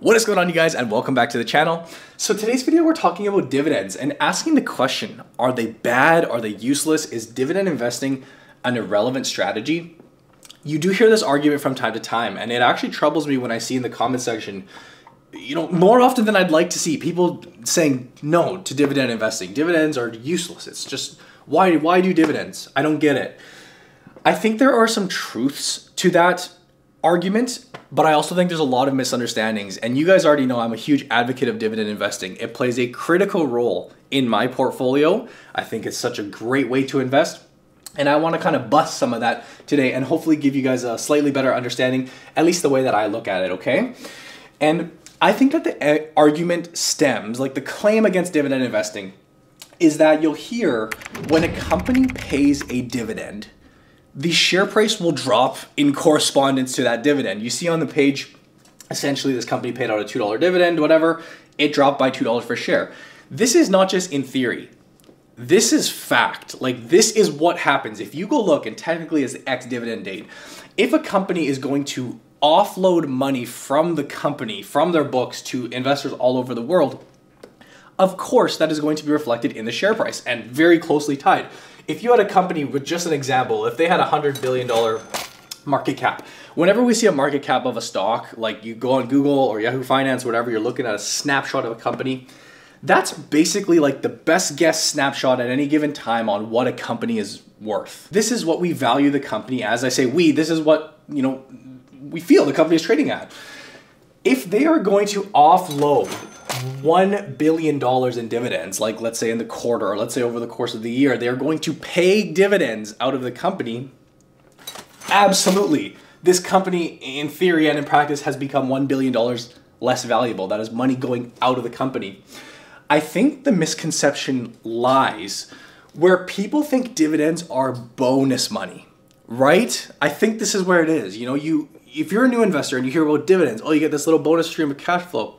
What is going on you guys and welcome back to the channel. So today's video we're talking about dividends and asking the question, are they bad? Are they useless? Is dividend investing an irrelevant strategy? You do hear this argument from time to time and it actually troubles me when I see in the comment section, you know, more often than I'd like to see people saying no to dividend investing. Dividends are useless. It's just, why, why do dividends? I don't get it. I think there are some truths to that argument, but I also think there's a lot of misunderstandings. And you guys already know I'm a huge advocate of dividend investing. It plays a critical role in my portfolio. I think it's such a great way to invest. And I want to kind of bust some of that today and hopefully give you guys a slightly better understanding, at least the way that I look at it, okay? And I think that the uh, argument stems, like the claim against dividend investing, is that you'll hear when a company pays a dividend, the share price will drop in correspondence to that dividend. You see on the page, essentially this company paid out a $2 dividend, whatever, it dropped by $2 per share. This is not just in theory. This is fact. Like this is what happens. If you go look and technically it's the ex dividend date, if a company is going to offload money from the company, from their books to investors all over the world, of course that is going to be reflected in the share price and very closely tied if you had a company with just an example, if they had a hundred billion dollar market cap, whenever we see a market cap of a stock, like you go on Google or Yahoo Finance, whatever, you're looking at a snapshot of a company. That's basically like the best guess snapshot at any given time on what a company is worth. This is what we value the company as. I say we, this is what, you know, we feel the company is trading at. If they are going to offload $1 billion in dividends, like let's say in the quarter, or let's say over the course of the year, they're going to pay dividends out of the company, absolutely. This company, in theory and in practice, has become $1 billion less valuable. That is money going out of the company. I think the misconception lies where people think dividends are bonus money, right? I think this is where it is. You know, you if you're a new investor and you hear about dividends, oh, you get this little bonus stream of cash flow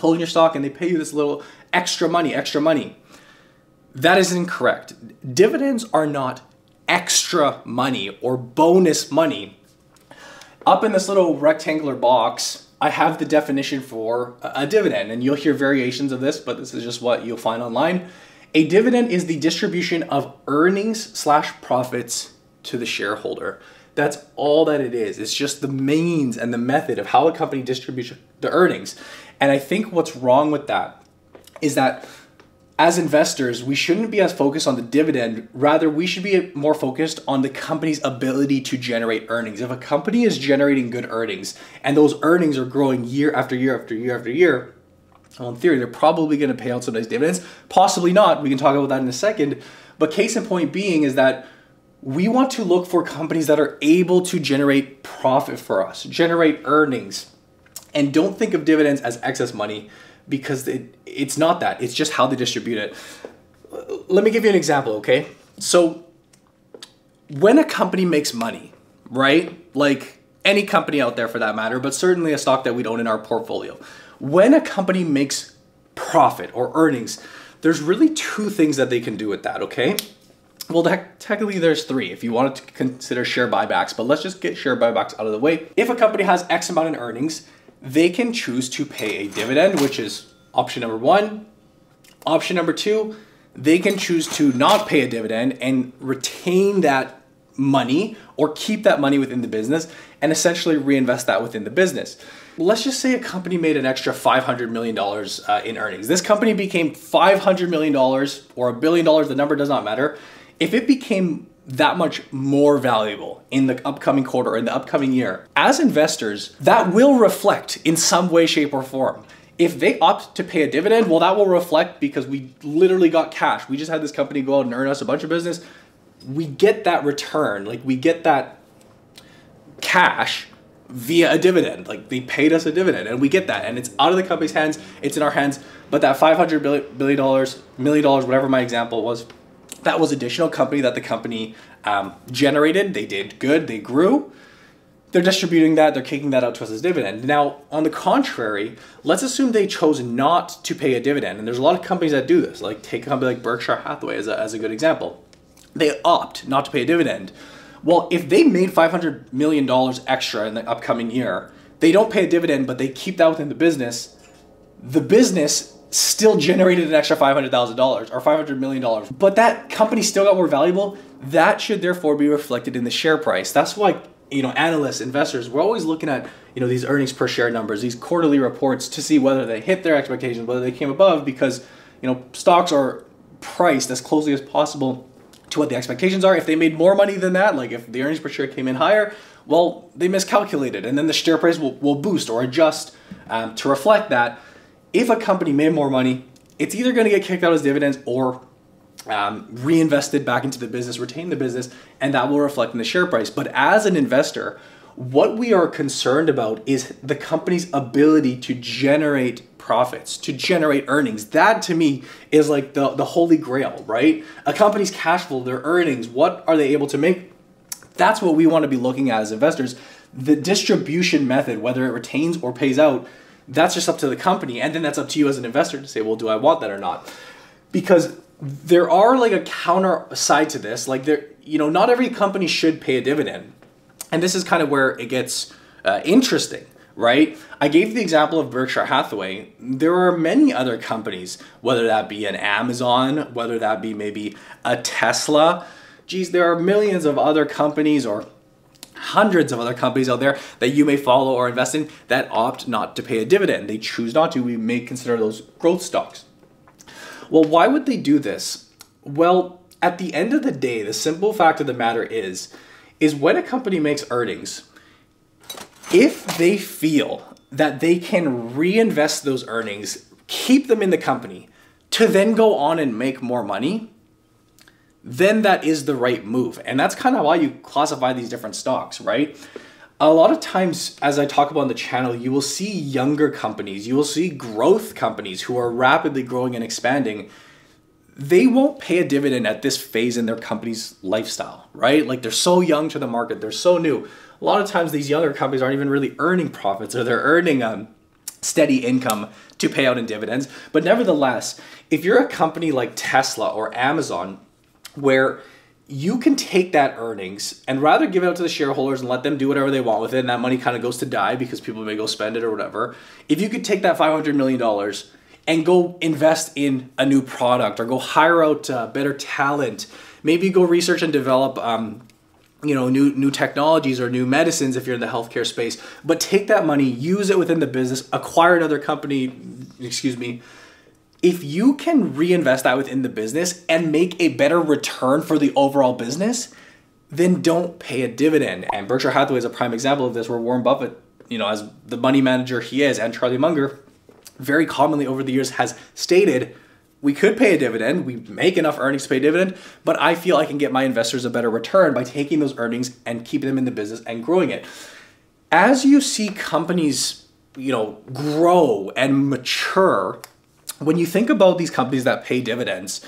holding your stock and they pay you this little extra money, extra money. That is incorrect. Dividends are not extra money or bonus money. Up in this little rectangular box, I have the definition for a dividend, and you'll hear variations of this, but this is just what you'll find online. A dividend is the distribution of earnings slash profits to the shareholder. That's all that it is. It's just the means and the method of how a company distributes the earnings. And I think what's wrong with that is that as investors, we shouldn't be as focused on the dividend. Rather, we should be more focused on the company's ability to generate earnings. If a company is generating good earnings and those earnings are growing year after year after year after year, well, in theory, they're probably going to pay out some nice dividends. Possibly not. We can talk about that in a second. But case in point being is that we want to look for companies that are able to generate profit for us, generate earnings, and don't think of dividends as excess money because it, it's not that. It's just how they distribute it. Let me give you an example, okay? So, when a company makes money, right? Like any company out there for that matter, but certainly a stock that we'd own in our portfolio. When a company makes profit or earnings, there's really two things that they can do with that, okay? Well, technically there's three if you wanted to consider share buybacks, but let's just get share buybacks out of the way. If a company has X amount in earnings, they can choose to pay a dividend, which is option number one. Option number two, they can choose to not pay a dividend and retain that money or keep that money within the business and essentially reinvest that within the business. Let's just say a company made an extra $500 million uh, in earnings. This company became $500 million or a billion dollars, the number does not matter if it became that much more valuable in the upcoming quarter or in the upcoming year, as investors, that will reflect in some way, shape, or form. If they opt to pay a dividend, well, that will reflect because we literally got cash. We just had this company go out and earn us a bunch of business. We get that return, like we get that cash via a dividend. Like they paid us a dividend and we get that and it's out of the company's hands, it's in our hands. But that $500 billion, million dollars, whatever my example was, that was additional company that the company um, generated. They did good, they grew. They're distributing that, they're kicking that out to us as dividend. Now, on the contrary, let's assume they chose not to pay a dividend. And there's a lot of companies that do this, like take a company like Berkshire Hathaway as a, as a good example. They opt not to pay a dividend. Well, if they made $500 million extra in the upcoming year, they don't pay a dividend, but they keep that within the business, the business still generated an extra $500,000 or $500 million. But that company still got more valuable. That should therefore be reflected in the share price. That's why, you know, analysts, investors, we're always looking at, you know, these earnings per share numbers, these quarterly reports to see whether they hit their expectations, whether they came above because, you know, stocks are priced as closely as possible to what the expectations are. If they made more money than that, like if the earnings per share came in higher, well, they miscalculated and then the share price will, will boost or adjust um, to reflect that if a company made more money, it's either going to get kicked out as dividends or um, reinvested back into the business, retain the business, and that will reflect in the share price. But as an investor, what we are concerned about is the company's ability to generate profits, to generate earnings. That to me is like the, the holy grail, right? A company's cash flow, their earnings, what are they able to make? That's what we want to be looking at as investors. The distribution method, whether it retains or pays out, that's just up to the company and then that's up to you as an investor to say well do i want that or not? Because there are like a counter side to this like there you know not every company should pay a dividend. And this is kind of where it gets uh, interesting right? I gave the example of berkshire hathaway. There are many other companies whether that be an amazon whether that be maybe a tesla. Geez there are millions of other companies or hundreds of other companies out there that you may follow or invest in that opt not to pay a dividend. They choose not to. We may consider those growth stocks. Well, why would they do this? Well, at the end of the day, the simple fact of the matter is is when a company makes earnings, if they feel that they can reinvest those earnings, keep them in the company to then go on and make more money, then that is the right move. And that's kind of why you classify these different stocks, right? A lot of times, as I talk about on the channel, you will see younger companies, you will see growth companies who are rapidly growing and expanding. They won't pay a dividend at this phase in their company's lifestyle, right? Like they're so young to the market, they're so new. A lot of times, these younger companies aren't even really earning profits or they're earning um, steady income to pay out in dividends. But nevertheless, if you're a company like Tesla or Amazon, where you can take that earnings and rather give it out to the shareholders and let them do whatever they want with it and that money kind of goes to die because people may go spend it or whatever. If you could take that $500 million and go invest in a new product or go hire out uh, better talent maybe go research and develop um, you know new new technologies or new medicines if you're in the healthcare space but take that money use it within the business acquire another company excuse me if you can reinvest that within the business and make a better return for the overall business, then don't pay a dividend. And Berkshire Hathaway is a prime example of this, where Warren Buffett, you know, as the money manager he is, and Charlie Munger, very commonly over the years has stated, we could pay a dividend, we make enough earnings to pay a dividend, but I feel I can get my investors a better return by taking those earnings and keeping them in the business and growing it. As you see companies, you know, grow and mature, when you think about these companies that pay dividends,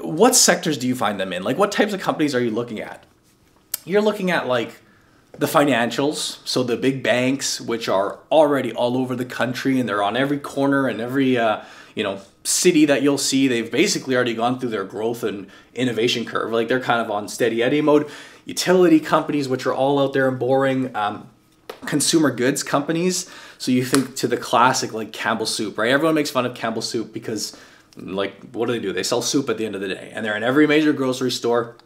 what sectors do you find them in? Like, what types of companies are you looking at? You're looking at like the financials, so the big banks, which are already all over the country and they're on every corner and every uh, you know city that you'll see. They've basically already gone through their growth and innovation curve. Like they're kind of on steady Eddie mode. Utility companies, which are all out there and boring. Um, consumer goods companies. So you think to the classic like Campbell Soup, right? Everyone makes fun of Campbell Soup because like what do they do? They sell soup at the end of the day, and they're in every major grocery store.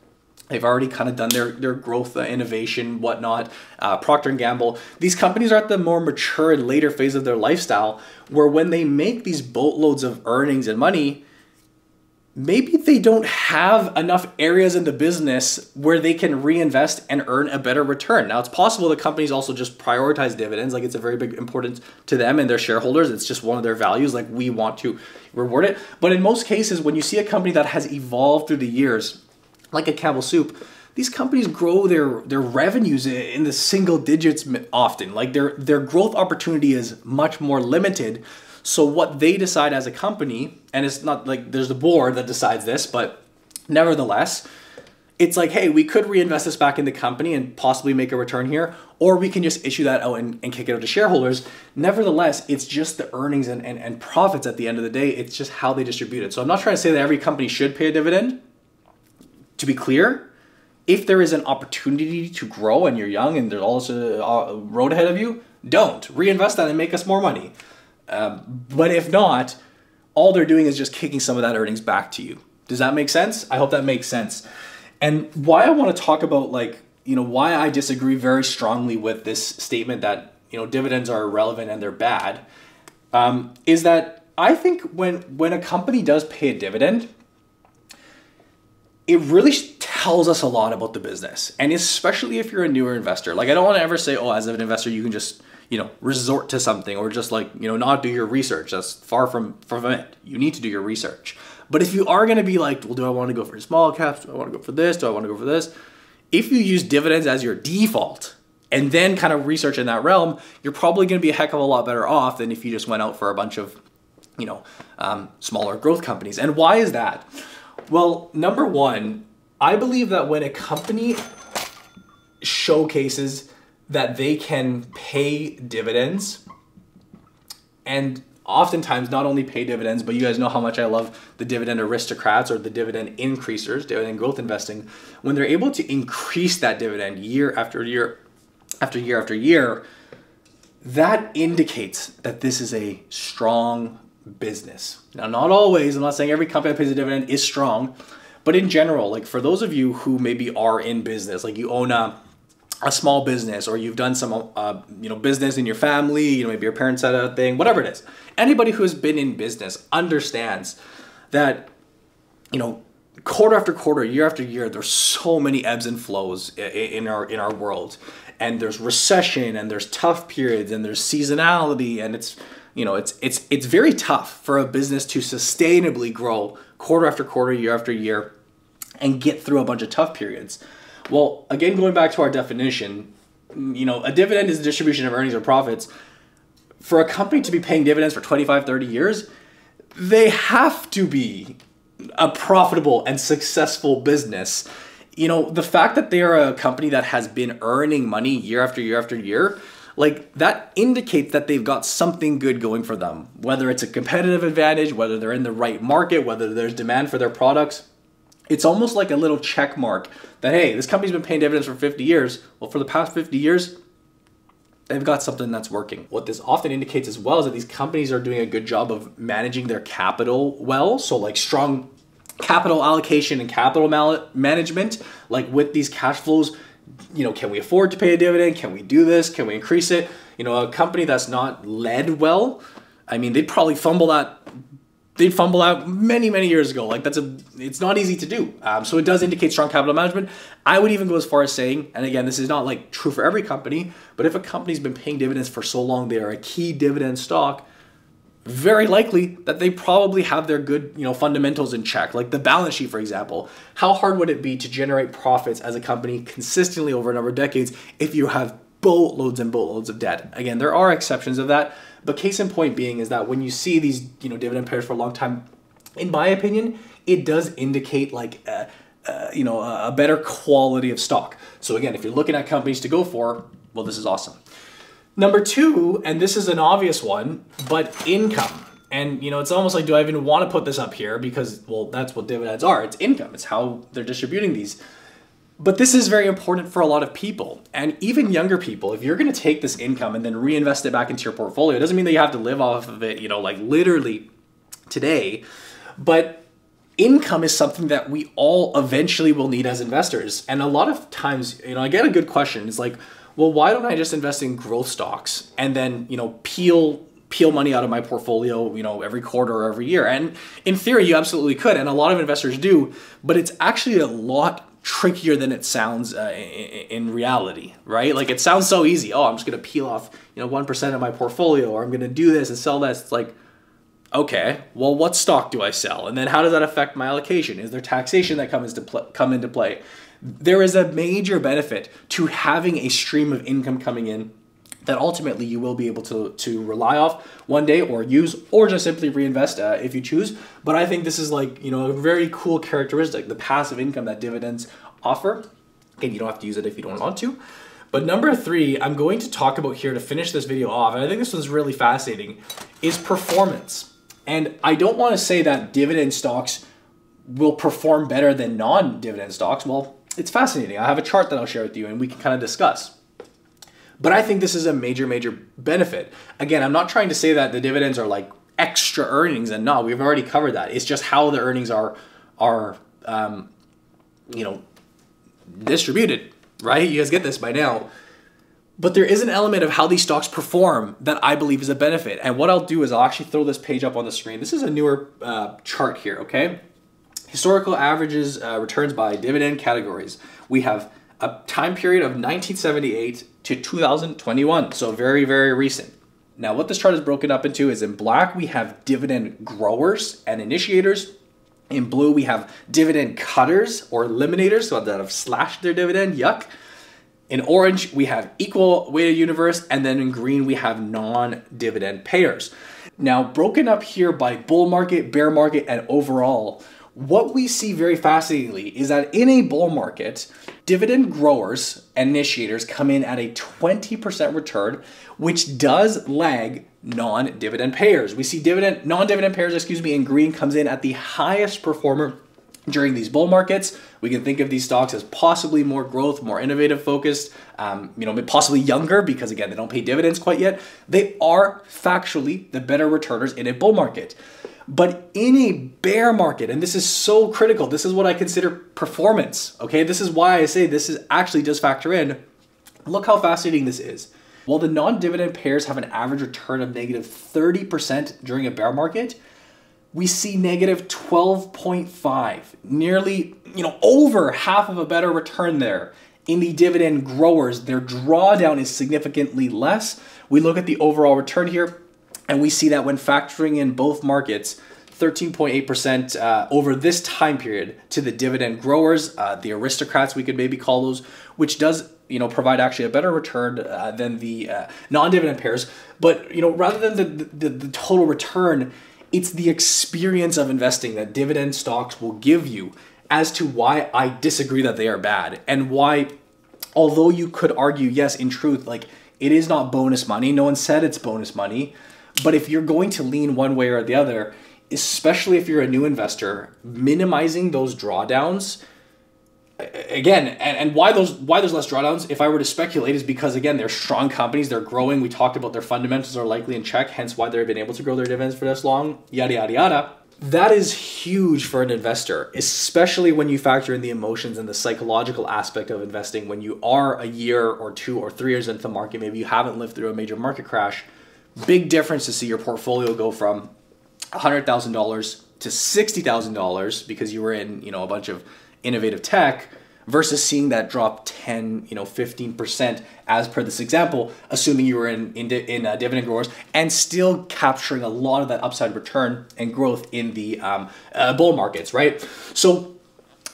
They've already kind of done their their growth, uh, innovation, whatnot. Uh, Procter Gamble. These companies are at the more mature and later phase of their lifestyle, where when they make these boatloads of earnings and money, maybe they don't have enough areas in the business where they can reinvest and earn a better return. Now, it's possible the companies also just prioritize dividends, like it's a very big importance to them and their shareholders. It's just one of their values, like we want to reward it. But in most cases, when you see a company that has evolved through the years, like a Campbell Soup, these companies grow their their revenues in the single digits often. Like their their growth opportunity is much more limited so what they decide as a company, and it's not like there's a board that decides this, but nevertheless, it's like, hey, we could reinvest this back in the company and possibly make a return here, or we can just issue that out and, and kick it out to shareholders. Nevertheless, it's just the earnings and, and, and profits at the end of the day. It's just how they distribute it. So I'm not trying to say that every company should pay a dividend. To be clear, if there is an opportunity to grow and you're young and there's also a road ahead of you, don't reinvest that and make us more money. Um, but if not, all they're doing is just kicking some of that earnings back to you. Does that make sense? I hope that makes sense. And why I want to talk about like you know why I disagree very strongly with this statement that you know dividends are irrelevant and they're bad um, is that I think when when a company does pay a dividend, it really tells us a lot about the business, and especially if you're a newer investor. Like I don't want to ever say, oh, as an investor, you can just you know resort to something or just like you know not do your research. That's far from from it. You need to do your research. But if you are going to be like, well, do I want to go for small caps? Do I want to go for this? Do I want to go for this? If you use dividends as your default, and then kind of research in that realm, you're probably going to be a heck of a lot better off than if you just went out for a bunch of, you know, um, smaller growth companies. And why is that? Well, number one, I believe that when a company showcases that they can pay dividends and oftentimes not only pay dividends, but you guys know how much I love the dividend aristocrats or the dividend increasers, dividend growth investing. When they're able to increase that dividend year after year after year after year, that indicates that this is a strong business. Now, not always, I'm not saying every company that pays a dividend is strong, but in general, like for those of you who maybe are in business, like you own a, a small business or you've done some uh, you know business in your family you know maybe your parents had a thing whatever it is anybody who has been in business understands that you know quarter after quarter year after year there's so many ebbs and flows in our in our world. And there's recession and there's tough periods and there's seasonality and it's you know it's it's it's very tough for a business to sustainably grow quarter after quarter year after year and get through a bunch of tough periods well again going back to our definition you know a dividend is a distribution of earnings or profits for a company to be paying dividends for 25 30 years they have to be a profitable and successful business you know, the fact that they're a company that has been earning money year after year after year, like that indicates that they've got something good going for them. Whether it's a competitive advantage, whether they're in the right market, whether there's demand for their products. It's almost like a little check mark that hey, this company's been paying dividends for 50 years. Well, for the past 50 years, they've got something that's working. What this often indicates as well is that these companies are doing a good job of managing their capital well. So like strong capital allocation and capital management, like with these cash flows, you know, can we afford to pay a dividend? Can we do this? Can we increase it? You know, a company that's not led well, I mean, they'd probably fumble that. They'd fumble out many, many years ago. Like that's a, it's not easy to do. Um, so it does indicate strong capital management. I would even go as far as saying, and again, this is not like true for every company, but if a company's been paying dividends for so long, they are a key dividend stock very likely that they probably have their good you know fundamentals in check like the balance sheet for example how hard would it be to generate profits as a company consistently over a number of decades if you have boatloads and boatloads of debt again there are exceptions of that but case in point being is that when you see these you know dividend payers for a long time in my opinion it does indicate like a, uh, you know a better quality of stock so again if you're looking at companies to go for well this is awesome Number two, and this is an obvious one, but income. And you know, it's almost like, do I even want to put this up here? Because well, that's what dividends are. It's income. It's how they're distributing these. But this is very important for a lot of people, and even younger people. If you're going to take this income and then reinvest it back into your portfolio, it doesn't mean that you have to live off of it. You know, like literally today, but income is something that we all eventually will need as investors. And a lot of times, you know, I get a good question. It's like, well, why don't I just invest in growth stocks and then, you know, peel peel money out of my portfolio, you know, every quarter or every year? And in theory, you absolutely could, and a lot of investors do, but it's actually a lot trickier than it sounds uh, in, reality, right? Like it sounds so easy. Oh, I'm just to peel off, you know, 1% of my portfolio or I'm to do this and sell this. It's like okay, well, what stock do I sell? And then how does that affect my allocation? Is there taxation that comes into pl- come into play? there is a major benefit to having a stream of income coming in that ultimately you will be able to, to rely off one day or use or just simply reinvest uh, if you choose. But I think this is like, you know, a very cool characteristic, the passive income that dividends offer. Again, you don't have to use it if you don't want to. But number three, I'm going to talk about here to finish this video off, and I think this one's really fascinating, is performance. And I don't want to say that dividend stocks will perform better than non-dividend stocks. Well, it's fascinating. I have a chart that I'll share with you and we can kind of discuss. But I think this is a major, major benefit. Again, I'm not trying to say that the dividends are like extra earnings and no, we've already covered that. It's just how the earnings are are um, you know distributed, right? You guys get this by now. But there is an element of how these stocks perform that I believe is a benefit. And what I'll do is I'll actually throw this page up on the screen. This is a newer uh, chart here, okay? Historical averages uh, returns by dividend categories. We have a time period of 1978 to 2021, so very, very recent. Now, what this chart is broken up into is in black, we have dividend growers and initiators. In blue, we have dividend cutters or eliminators, so that have slashed their dividend, yuck. In orange, we have equal weighted universe, and then in green, we have non-dividend payers. Now, broken up here by bull market, bear market, and overall, what we see very fascinatingly is that in a bull market, dividend growers and initiators come in at a 20% return, which does lag non-dividend payers. We see dividend non-dividend payers, excuse me, in green comes in at the highest performer during these bull markets. We can think of these stocks as possibly more growth, more innovative focused, um, you know, possibly younger because again, they don't pay dividends quite yet. They are factually the better returners in a bull market. But in a bear market, and this is so critical, this is what I consider performance. Okay, this is why I say this is actually does factor in. Look how fascinating this is. While the non-dividend payers have an average return of negative 30% during a bear market, we see negative 12.5, nearly, you know, over half of a better return there. In the dividend growers, their drawdown is significantly less. We look at the overall return here, and we see that when factoring in both markets, 13.8% uh, over this time period to the dividend growers, uh, the aristocrats, we could maybe call those, which does you know provide actually a better return uh, than the uh, non-dividend payers. But you know rather than the, the, the total return, it's the experience of investing that dividend stocks will give you as to why I disagree that they are bad and why, although you could argue yes, in truth, like it is not bonus money. No one said it's bonus money. But if you're going to lean one way or the other, especially if you're a new investor, minimizing those drawdowns again and, and why those why there's less drawdowns if i were to speculate is because again they're strong companies they're growing we talked about their fundamentals are likely in check hence why they've been able to grow their dividends for this long yada yada yada. That is huge for an investor especially when you factor in the emotions and the psychological aspect of investing when you are a year or two or three years into the market maybe you haven't lived through a major market crash big difference to see your portfolio go from $100000 to $60000 because you were in you know a bunch of innovative tech versus seeing that drop 10 you know 15% as per this example assuming you were in in, in uh, dividend growers and still capturing a lot of that upside return and growth in the um, uh, bull markets right? So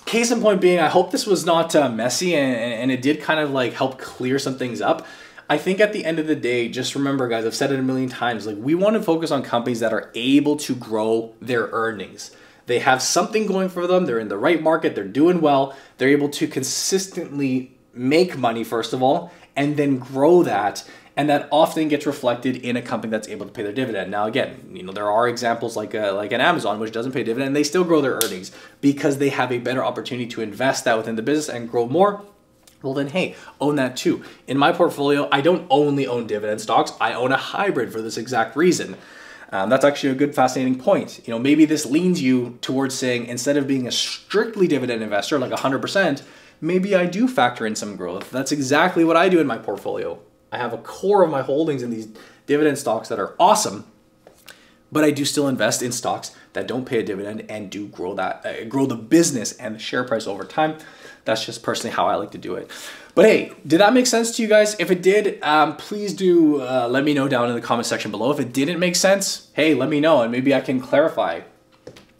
case in point being i hope this was not uh, messy and, and it did kind of like help clear some things up I think at the end of the day, just remember, guys, I've said it a million times, like we want to focus on companies that are able to grow their earnings. They have something going for them. They're in the right market. They're doing well. They're able to consistently make money, first of all, and then grow that. And that often gets reflected in a company that's able to pay their dividend. Now, again, you know there are examples like a, like an Amazon, which doesn't pay dividend. And they still grow their earnings because they have a better opportunity to invest that within the business and grow more. Well, then, hey, own that too. In my portfolio, I don't only own dividend stocks. I own a hybrid for this exact reason. Um, that's actually a good, fascinating point. You know, maybe this leans you towards saying instead of being a strictly dividend investor, like 100%, maybe I do factor in some growth. That's exactly what I do in my portfolio. I have a core of my holdings in these dividend stocks that are awesome, but I do still invest in stocks that don't pay a dividend and do grow that uh, grow the business and the share price over time. That's just personally how I like to do it. But hey, did that make sense to you guys? If it did, um, please do uh, let me know down in the comment section below. If it didn't make sense, hey, let me know and maybe I can clarify.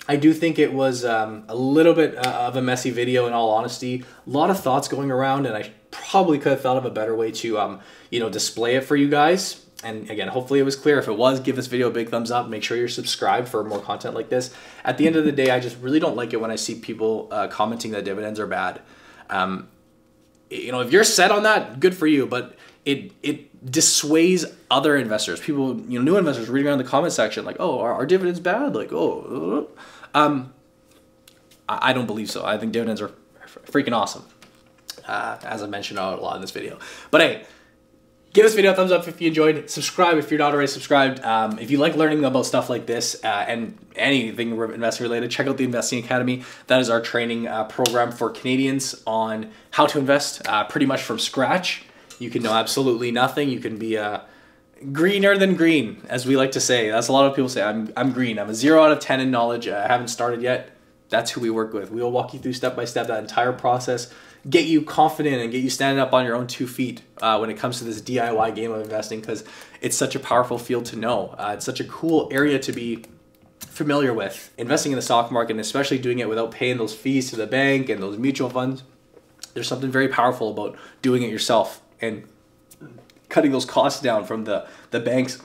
I do think it was um, a little bit uh, of a messy video in all honesty. A lot of thoughts going around and I probably could have thought of a better way to, um, you know, display it for you guys. And again, hopefully it was clear. If it was, give this video a big thumbs up. Make sure you're subscribed for more content like this. At the end of the day, I just really don't like it when I see people uh, commenting that dividends are bad. Um, you know, if you're set on that, good for you. But it it dissuades other investors, people, you know, new investors reading around the comment section like, oh, are, are dividends bad? Like, oh, uh, um, I, I don't believe so. I think dividends are freaking awesome, uh, as I mentioned a lot in this video. But hey, Give this video a thumbs up if you enjoyed. Subscribe if you're not already subscribed. Um, if you like learning about stuff like this uh, and anything investing related, check out the Investing Academy. That is our training uh, program for Canadians on how to invest uh, pretty much from scratch. You can know absolutely nothing. You can be a greener than green, as we like to say. That's a lot of people say. I'm, I'm green. I'm a zero out of 10 in knowledge. I haven't started yet. That's who we work with. We will walk you through step by step that entire process get you confident and get you standing up on your own two feet uh, when it comes to this DIY game of investing because it's such a powerful field to know. Uh, it's such a cool area to be familiar with. Investing in the stock market and especially doing it without paying those fees to the bank and those mutual funds. There's something very powerful about doing it yourself and cutting those costs down from the, the banks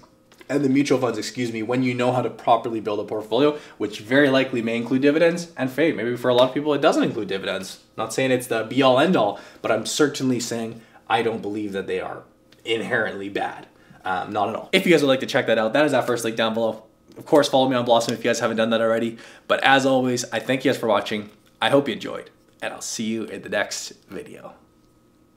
and the mutual funds, excuse me, when you know how to properly build a portfolio, which very likely may include dividends and fade. Maybe for a lot of people, it doesn't include dividends. Not saying it's the be all end all, but I'm certainly saying I don't believe that they are inherently bad. Um, not at all. If you guys would like to check that out, that is that first link down below. Of course, follow me on Blossom if you guys haven't done that already. But as always, I thank you guys for watching. I hope you enjoyed, and I'll see you in the next video.